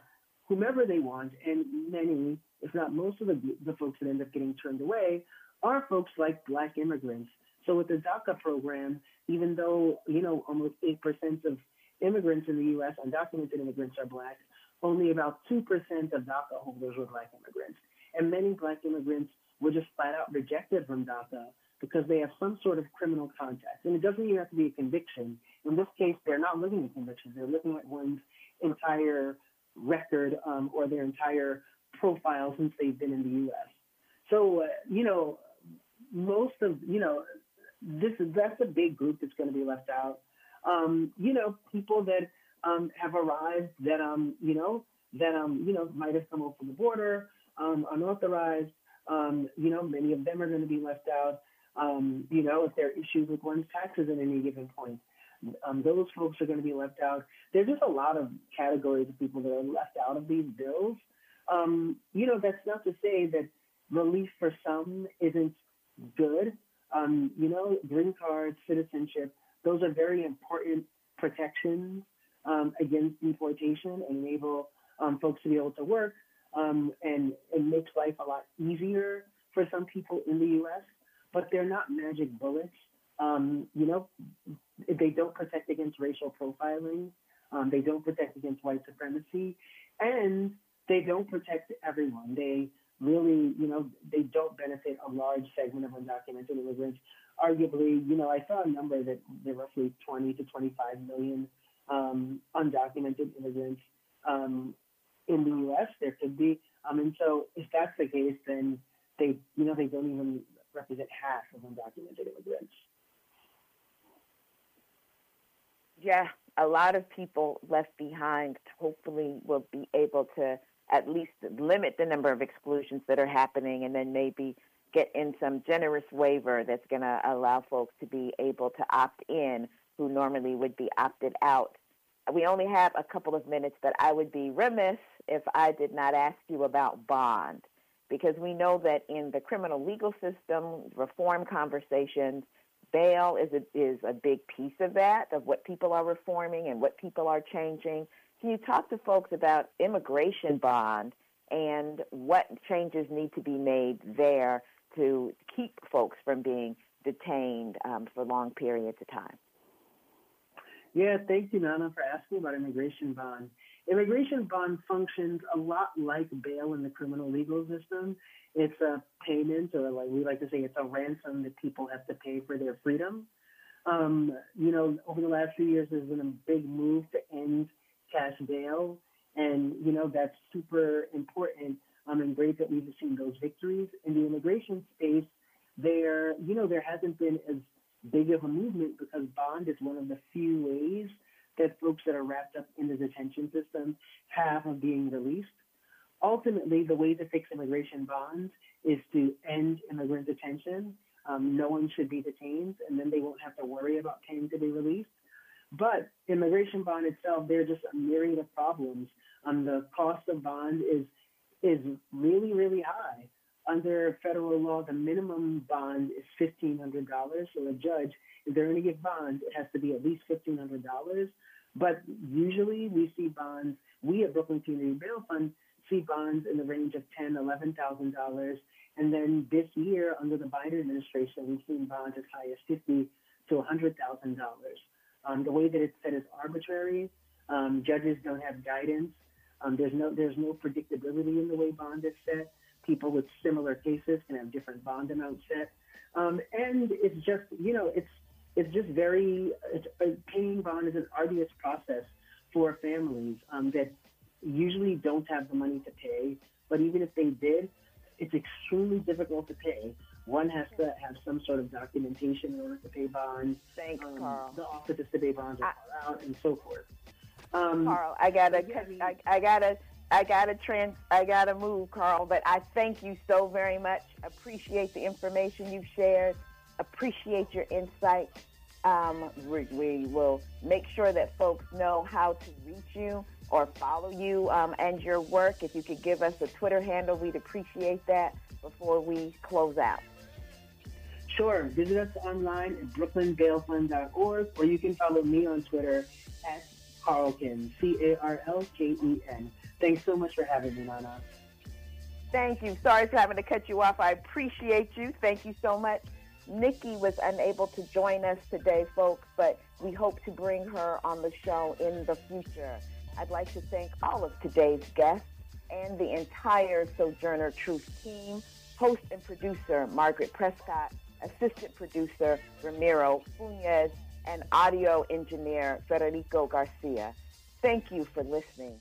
Speaker 9: whomever they want, and many, if not most of the, the folks that end up getting turned away are folks like black immigrants. So with the DACA program, even though, you know, almost 8% of immigrants in the U.S., undocumented immigrants are black, only about 2% of DACA holders were black immigrants. And many black immigrants were just flat out rejected from DACA because they have some sort of criminal contact. And it doesn't even have to be a conviction. In this case, they're not looking at convictions. They're looking at one's entire record um, or their entire profile since they've been in the U.S. So, uh, you know, most of you know this is, that's a big group that's going to be left out. Um, you know, people that um, have arrived that um, you know that um, you know might have come over the border um, unauthorized. Um, you know, many of them are going to be left out. Um, you know, if there are issues with one's taxes at any given point, um, those folks are going to be left out. There's just a lot of categories of people that are left out of these bills. Um, you know, that's not to say that relief for some isn't good. Um, you know, green cards, citizenship, those are very important protections um, against deportation and enable folks to be able to work. Um, and it makes life a lot easier for some people in the U.S., but they're not magic bullets. Um, you know, they don't protect against racial profiling. Um, they don't protect against white supremacy, and they don't protect everyone. They really, you know, they don't benefit a large segment of undocumented immigrants. Arguably, you know, I saw a number that there are roughly 20 to 25 million um, undocumented immigrants um, in the U.S. There could be, um, and so if that's the case, then they, you know, they don't even represent half of undocumented immigrants.
Speaker 1: Yeah, a lot of people left behind hopefully will be able to at least limit the number of exclusions that are happening and then maybe get in some generous waiver that's going to allow folks to be able to opt in who normally would be opted out. We only have a couple of minutes, but I would be remiss if I did not ask you about bond because we know that in the criminal legal system, reform conversations, bail is a, is a big piece of that, of what people are reforming and what people are changing. Can you talk to folks about immigration bond and what changes need to be made there to keep folks from being detained um, for long periods of time?
Speaker 9: Yeah, thank you, Nana, for asking about immigration bond. Immigration bond functions a lot like bail in the criminal legal system. It's a payment, or like we like to say, it's a ransom that people have to pay for their freedom. Um, you know, over the last few years, there's been a big move to end cash bail. And, you know, that's super important. Um, and great that we've seen those victories. In the immigration space, there, you know, there hasn't been as big of a movement because bond is one of the few ways that folks that are wrapped up in the detention system have of being released. Ultimately, the way to fix immigration bonds is to end immigrant detention. Um, no one should be detained, and then they won't have to worry about paying to be released. But immigration bond itself, there are just a myriad of problems. Um, the cost of bond is is really really high. Under federal law, the minimum bond is fifteen hundred dollars. So a judge, if they're going to give bond, it has to be at least fifteen hundred dollars. But usually we see bonds. We at Brooklyn Community Bail Fund see bonds in the range of ten, eleven thousand dollars. $11,000. And then this year, under the Biden administration, we've seen bonds as high as fifty to hundred thousand dollars. Um, the way that it's set is arbitrary. Um, judges don't have guidance. Um, there's no there's no predictability in the way bond is set. People with similar cases can have different bond amounts set, um, and it's just you know it's it's just very it's, paying bond is an arduous process for families um, that usually don't have the money to pay. But even if they did, it's extremely difficult to pay one has to have some sort of documentation in order to pay bonds.
Speaker 1: Thanks, um, Carl.
Speaker 9: The offices to pay bonds are I, out and so forth.
Speaker 1: Um, Carl, I gotta, I, I gotta, I gotta trans, I gotta move, Carl. But I thank you so very much. Appreciate the information you've shared. Appreciate your insight. Um, we, we, will make sure that folks know how to reach you or follow you um, and your work. If you could give us a Twitter handle, we'd appreciate that before we close out.
Speaker 9: Sure. Visit us online at brooklynbailfund.org, or you can follow me on Twitter at Carlken, C-A-R-L-K-E-N. Thanks so much for having me, Nana.
Speaker 1: Thank you. Sorry for having to cut you off. I appreciate you. Thank you so much. Nikki was unable to join us today, folks, but we hope to bring her on the show in the future. I'd like to thank all of today's guests and the entire Sojourner Truth team, host and producer Margaret Prescod, assistant producer Ramiro Funes, and audio engineer Federico Garcia. Thank you for listening.